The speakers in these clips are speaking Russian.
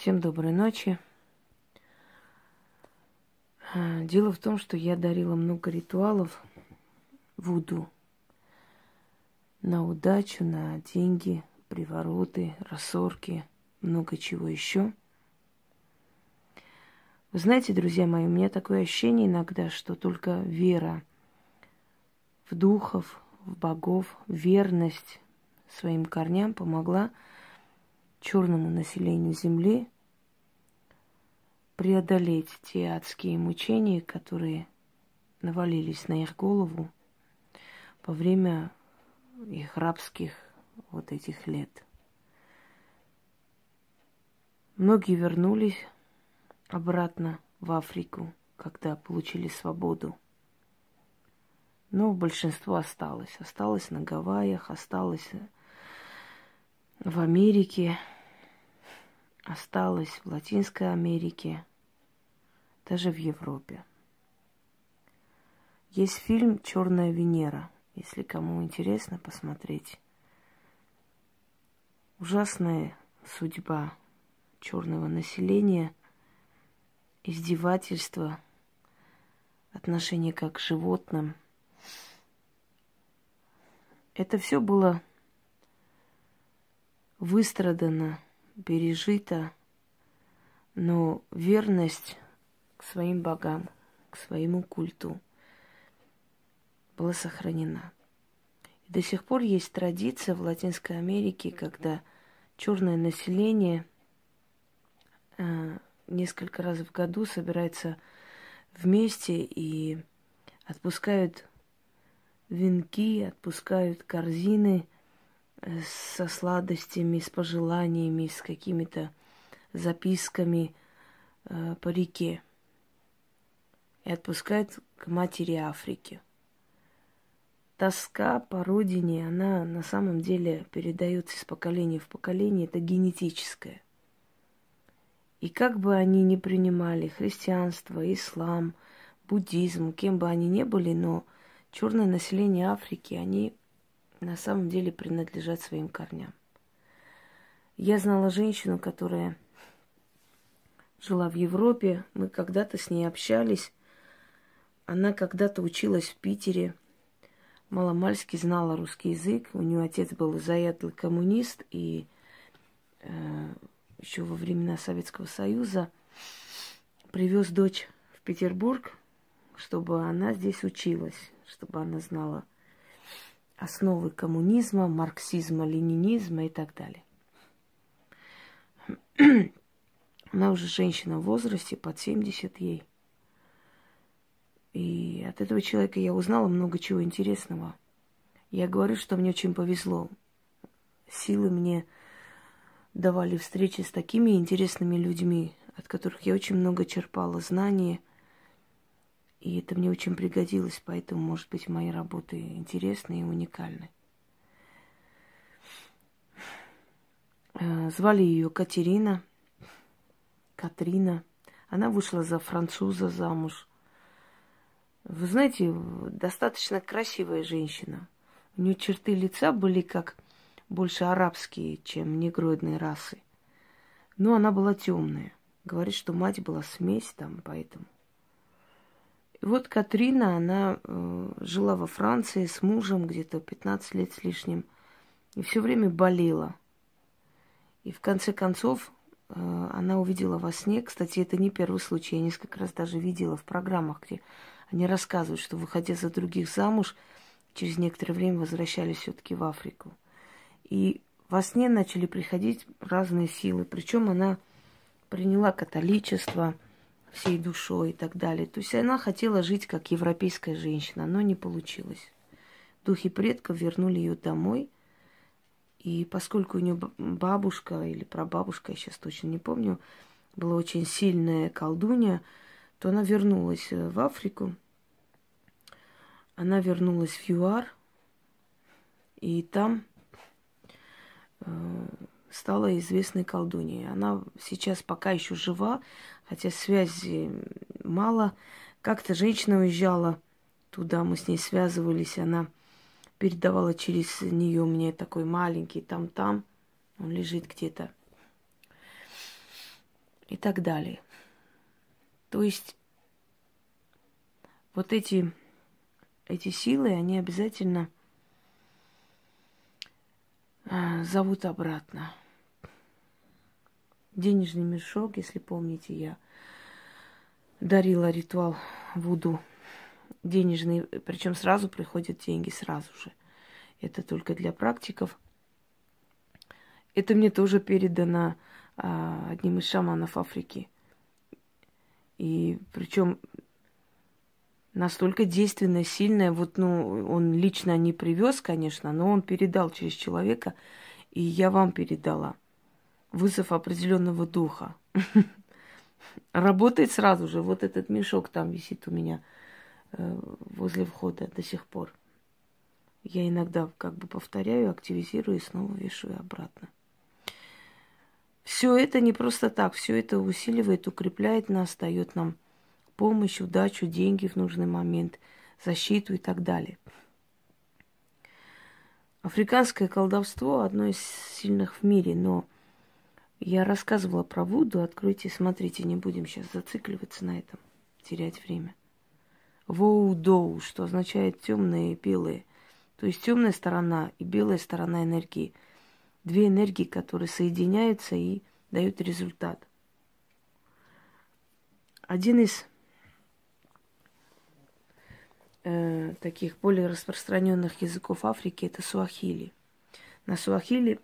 Всем доброй ночи. А, дело в том, что я дарила много ритуалов Вуду на удачу, на деньги, привороты, рассорки, много чего еще. Вы знаете, друзья мои, у меня такое ощущение иногда, что только вера в духов, в богов, верность своим корням помогла черному населению Земли преодолеть те адские мучения, которые навалились на их голову во время их рабских вот этих лет. Многие вернулись обратно в Африку, когда получили свободу. Но большинство осталось. Осталось на Гавайях, осталось в Америке, осталось в Латинской Америке, даже в Европе. Есть фильм Черная Венера, если кому интересно посмотреть. Ужасная судьба черного населения, издевательство, отношение как к животным. Это все было выстрадано, пережито, но верность к своим богам, к своему культу была сохранена. И до сих пор есть традиция в Латинской Америке, когда черное население э, несколько раз в году собирается вместе и отпускают венки, отпускают корзины – со сладостями, с пожеланиями, с какими-то записками э, по реке и отпускает к матери Африки. Тоска по родине, она на самом деле передается из поколения в поколение, это генетическое. И как бы они ни принимали христианство, ислам, буддизм, кем бы они ни были, но черное население Африки, они на самом деле принадлежат своим корням. Я знала женщину, которая жила в Европе. Мы когда-то с ней общались. Она когда-то училась в Питере. Маломальски знала русский язык. У нее отец был заядлый коммунист. И э, еще во времена Советского Союза привез дочь в Петербург, чтобы она здесь училась, чтобы она знала основы коммунизма, марксизма, ленинизма и так далее. Она уже женщина в возрасте, под 70 ей. И от этого человека я узнала много чего интересного. Я говорю, что мне очень повезло. Силы мне давали встречи с такими интересными людьми, от которых я очень много черпала знания – и это мне очень пригодилось, поэтому, может быть, мои работы интересны и уникальны. Э, звали ее Катерина, Катрина. Она вышла за француза замуж. Вы знаете, достаточно красивая женщина. У нее черты лица были как больше арабские, чем негроидные расы. Но она была темная. Говорит, что мать была смесь там, поэтому. И вот Катрина, она э, жила во Франции с мужем где-то 15 лет с лишним. И все время болела. И в конце концов э, она увидела во сне, кстати, это не первый случай, я несколько раз даже видела в программах, где они рассказывают, что выходя за других замуж, через некоторое время возвращались все-таки в Африку. И во сне начали приходить разные силы. Причем она приняла католичество – всей душой и так далее. То есть она хотела жить как европейская женщина, но не получилось. Духи предков вернули ее домой. И поскольку у нее бабушка или прабабушка, я сейчас точно не помню, была очень сильная колдунья, то она вернулась э, в Африку. Она вернулась в ЮАР. И там э, стала известной колдуньей. Она сейчас пока еще жива, хотя связи мало. Как-то женщина уезжала туда, мы с ней связывались, она передавала через нее мне такой маленький там-там, он лежит где-то. и так далее. То есть вот эти, эти силы, они обязательно а, зовут обратно. Денежный мешок, если помните, я дарила ритуал Вуду денежный, причем сразу приходят деньги, сразу же. Это только для практиков. Это мне тоже передано а, одним из шаманов Африки. И причем настолько действенное, сильное. Вот, ну, он лично не привез, конечно, но он передал через человека, и я вам передала. Вызов определенного духа. Работает сразу же. Вот этот мешок там висит у меня э, возле входа до сих пор. Я иногда как бы повторяю, активизирую и снова вешаю обратно. Все это не просто так, все это усиливает, укрепляет нас, дает нам помощь, удачу, деньги в нужный момент, защиту и так далее. Африканское колдовство одно из сильных в мире, но я рассказывала про Вуду, откройте, смотрите, не будем сейчас зацикливаться на этом, терять время. Воудоу, что означает темные и белые. То есть темная сторона и белая сторона энергии. Две энергии, которые соединяются и дают результат. Один из э, таких более распространенных языков Африки это суахили. На суахили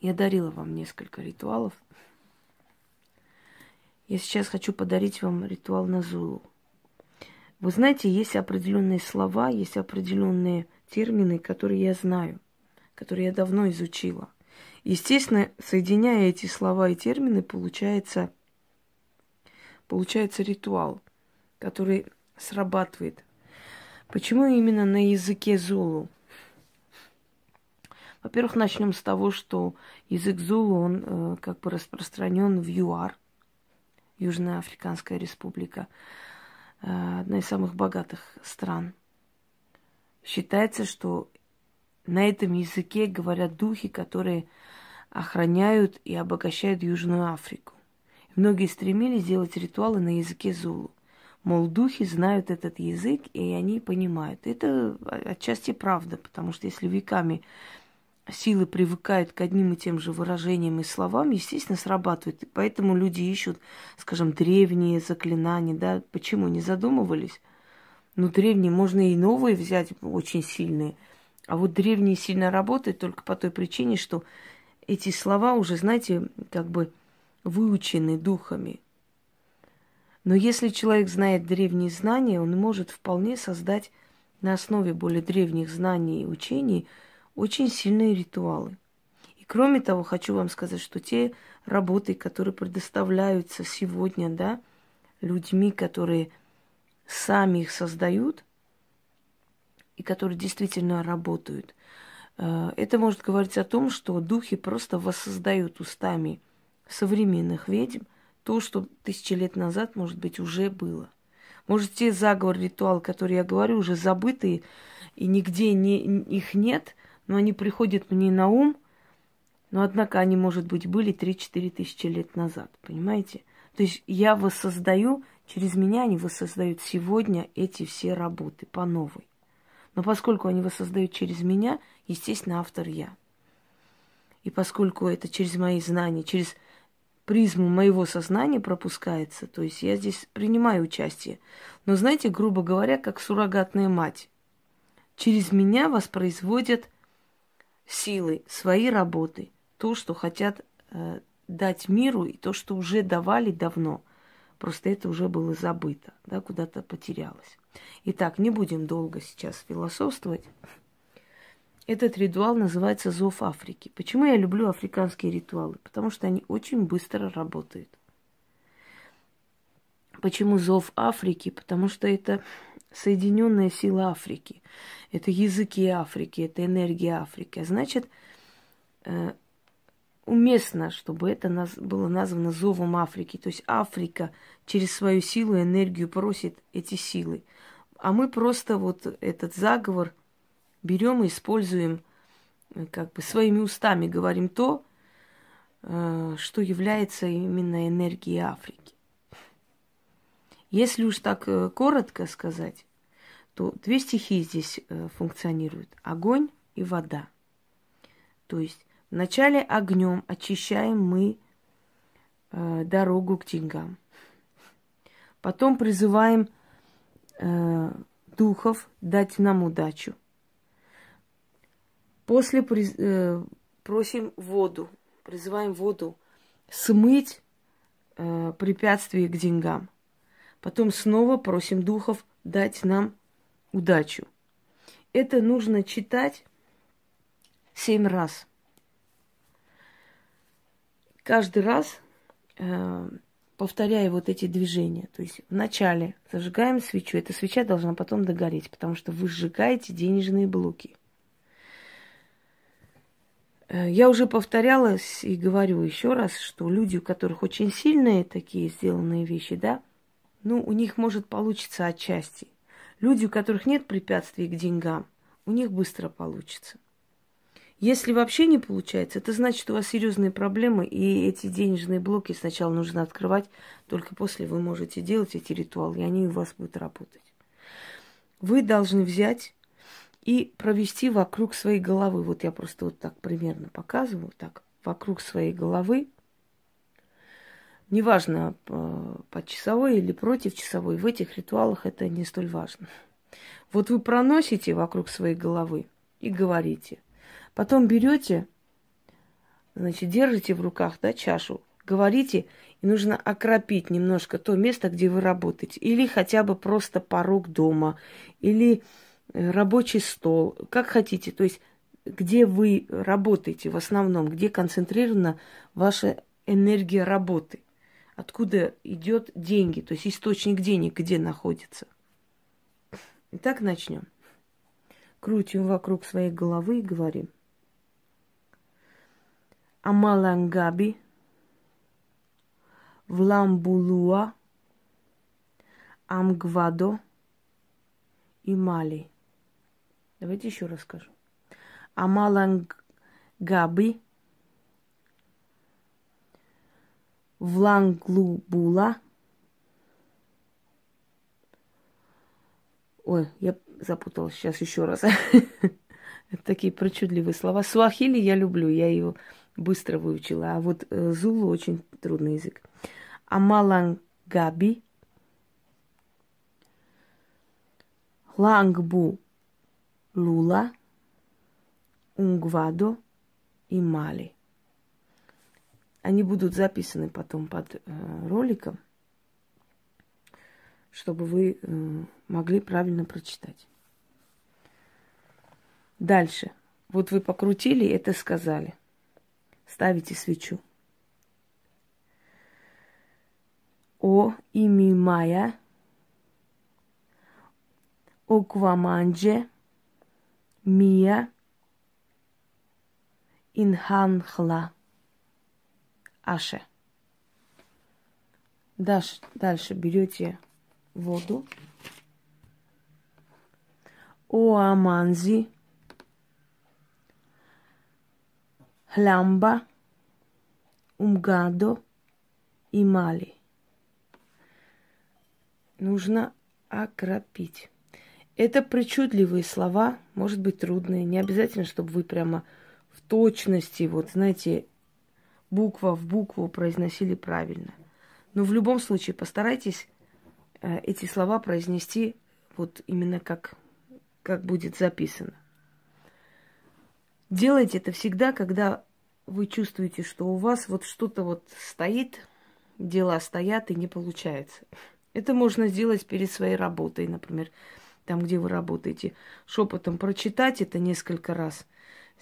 я дарила вам несколько ритуалов. Я сейчас хочу подарить вам ритуал на Зулу. Вы знаете, есть определенные слова, есть определенные термины, которые я знаю, которые я давно изучила. Естественно, соединяя эти слова и термины, получается, получается ритуал, который срабатывает. Почему именно на языке Зулу? Во-первых, начнем с того, что язык Зулу, он э, как бы распространен в ЮАР, Южная Африканская Республика, э, одна из самых богатых стран. Считается, что на этом языке говорят духи, которые охраняют и обогащают Южную Африку. Многие стремились сделать ритуалы на языке Зулу. Мол, духи знают этот язык, и они понимают. Это отчасти правда, потому что если веками силы привыкают к одним и тем же выражениям и словам, естественно, срабатывает. поэтому люди ищут, скажем, древние заклинания, да, почему не задумывались? Ну, древние можно и новые взять, очень сильные. А вот древние сильно работают только по той причине, что эти слова уже, знаете, как бы выучены духами. Но если человек знает древние знания, он может вполне создать на основе более древних знаний и учений очень сильные ритуалы. И кроме того, хочу вам сказать, что те работы, которые предоставляются сегодня, да, людьми, которые сами их создают и которые действительно работают, э, это может говорить о том, что духи просто воссоздают устами современных ведьм – то, что тысячи лет назад, может быть, уже было. Может, те заговоры, ритуалы, которые я говорю, уже забытые, и нигде не, их нет, но они приходят мне на ум, но, однако, они, может быть, были 3-4 тысячи лет назад, понимаете? То есть я воссоздаю, через меня они воссоздают сегодня эти все работы по новой. Но поскольку они воссоздают через меня, естественно, автор я. И поскольку это через мои знания, через призму моего сознания пропускается. То есть я здесь принимаю участие. Но знаете, грубо говоря, как суррогатная мать. Через меня воспроизводят силы, свои работы, то, что хотят э, дать миру, и то, что уже давали давно. Просто это уже было забыто, да, куда-то потерялось. Итак, не будем долго сейчас философствовать. Этот ритуал называется зов Африки. Почему я люблю африканские ритуалы? Потому что они очень быстро работают. Почему зов Африки? Потому что это соединенная сила Африки. Это языки Африки, это энергия Африки. Значит, э, уместно, чтобы это было названо зовом Африки. То есть Африка через свою силу и энергию просит эти силы. А мы просто вот этот заговор берем и используем, э, как бы своими устами говорим то, э, что является именно энергией Африки. Если уж так э, коротко сказать, то две стихии здесь э, функционируют. Огонь и вода. То есть вначале огнем очищаем мы э, дорогу к деньгам. Потом призываем духов дать нам удачу. После приз, э, просим воду, призываем воду смыть э, препятствия к деньгам. Потом снова просим духов дать нам удачу. Это нужно читать семь раз. Каждый раз э, повторяя вот эти движения. То есть вначале зажигаем свечу. Эта свеча должна потом догореть, потому что вы сжигаете денежные блоки. Э, я уже повторялась и говорю еще раз, что люди, у которых очень сильные такие сделанные вещи, да, ну, у них может получиться отчасти. Люди, у которых нет препятствий к деньгам, у них быстро получится. Если вообще не получается, это значит, у вас серьезные проблемы, и эти денежные блоки сначала нужно открывать, только после вы можете делать эти ритуалы, и они у вас будут работать. Вы должны взять и провести вокруг своей головы. Вот я просто вот так примерно показываю, так, вокруг своей головы. Неважно, по часовой или против часовой, в этих ритуалах это не столь важно. Вот вы проносите вокруг своей головы и говорите – Потом берете, значит, держите в руках, да, чашу, говорите, и нужно окропить немножко то место, где вы работаете. Или хотя бы просто порог дома, или э, рабочий стол, как хотите. То есть, где вы работаете в основном, где концентрирована ваша энергия работы. Откуда идет деньги, то есть источник денег, где находится. Итак, начнем. Крутим вокруг своей головы и говорим. Амалангаби, Вламбулуа, Амгвадо и Мали. Давайте еще расскажу. Амалангаби, Вланглубула. Ой, я запуталась. Сейчас еще раз. Такие причудливые слова. Суахили я люблю, я его быстро выучила. А вот э, Зулу очень трудный язык. Амалангаби, Лангбу Лула, Унгвадо и Мали. Они будут записаны потом под э, роликом, чтобы вы э, могли правильно прочитать. Дальше. Вот вы покрутили, это сказали ставите свечу. О ими Майя, о Кваманже, Мия, Инханхла, Аше. Дальше, дальше берете воду. О Аманзи, Хлямба, Умгадо и Мали. Нужно окропить. Это причудливые слова, может быть трудные. Не обязательно, чтобы вы прямо в точности, вот знаете, буква в букву произносили правильно. Но в любом случае постарайтесь э, эти слова произнести вот именно как, как будет записано. Делайте это всегда, когда вы чувствуете, что у вас вот что-то вот стоит, дела стоят и не получается. Это можно сделать перед своей работой, например, там, где вы работаете. Шепотом прочитать это несколько раз,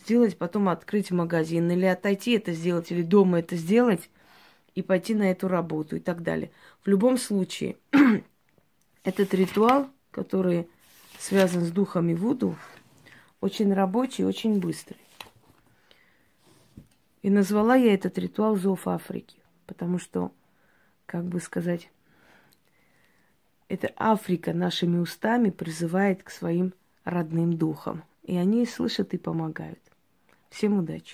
сделать, потом открыть магазин, или отойти это сделать, или дома это сделать, и пойти на эту работу и так далее. В любом случае, этот ритуал, который связан с духами Вуду, очень рабочий, очень быстрый. И назвала я этот ритуал «Зов Африки», потому что, как бы сказать, это Африка нашими устами призывает к своим родным духам. И они слышат и помогают. Всем удачи!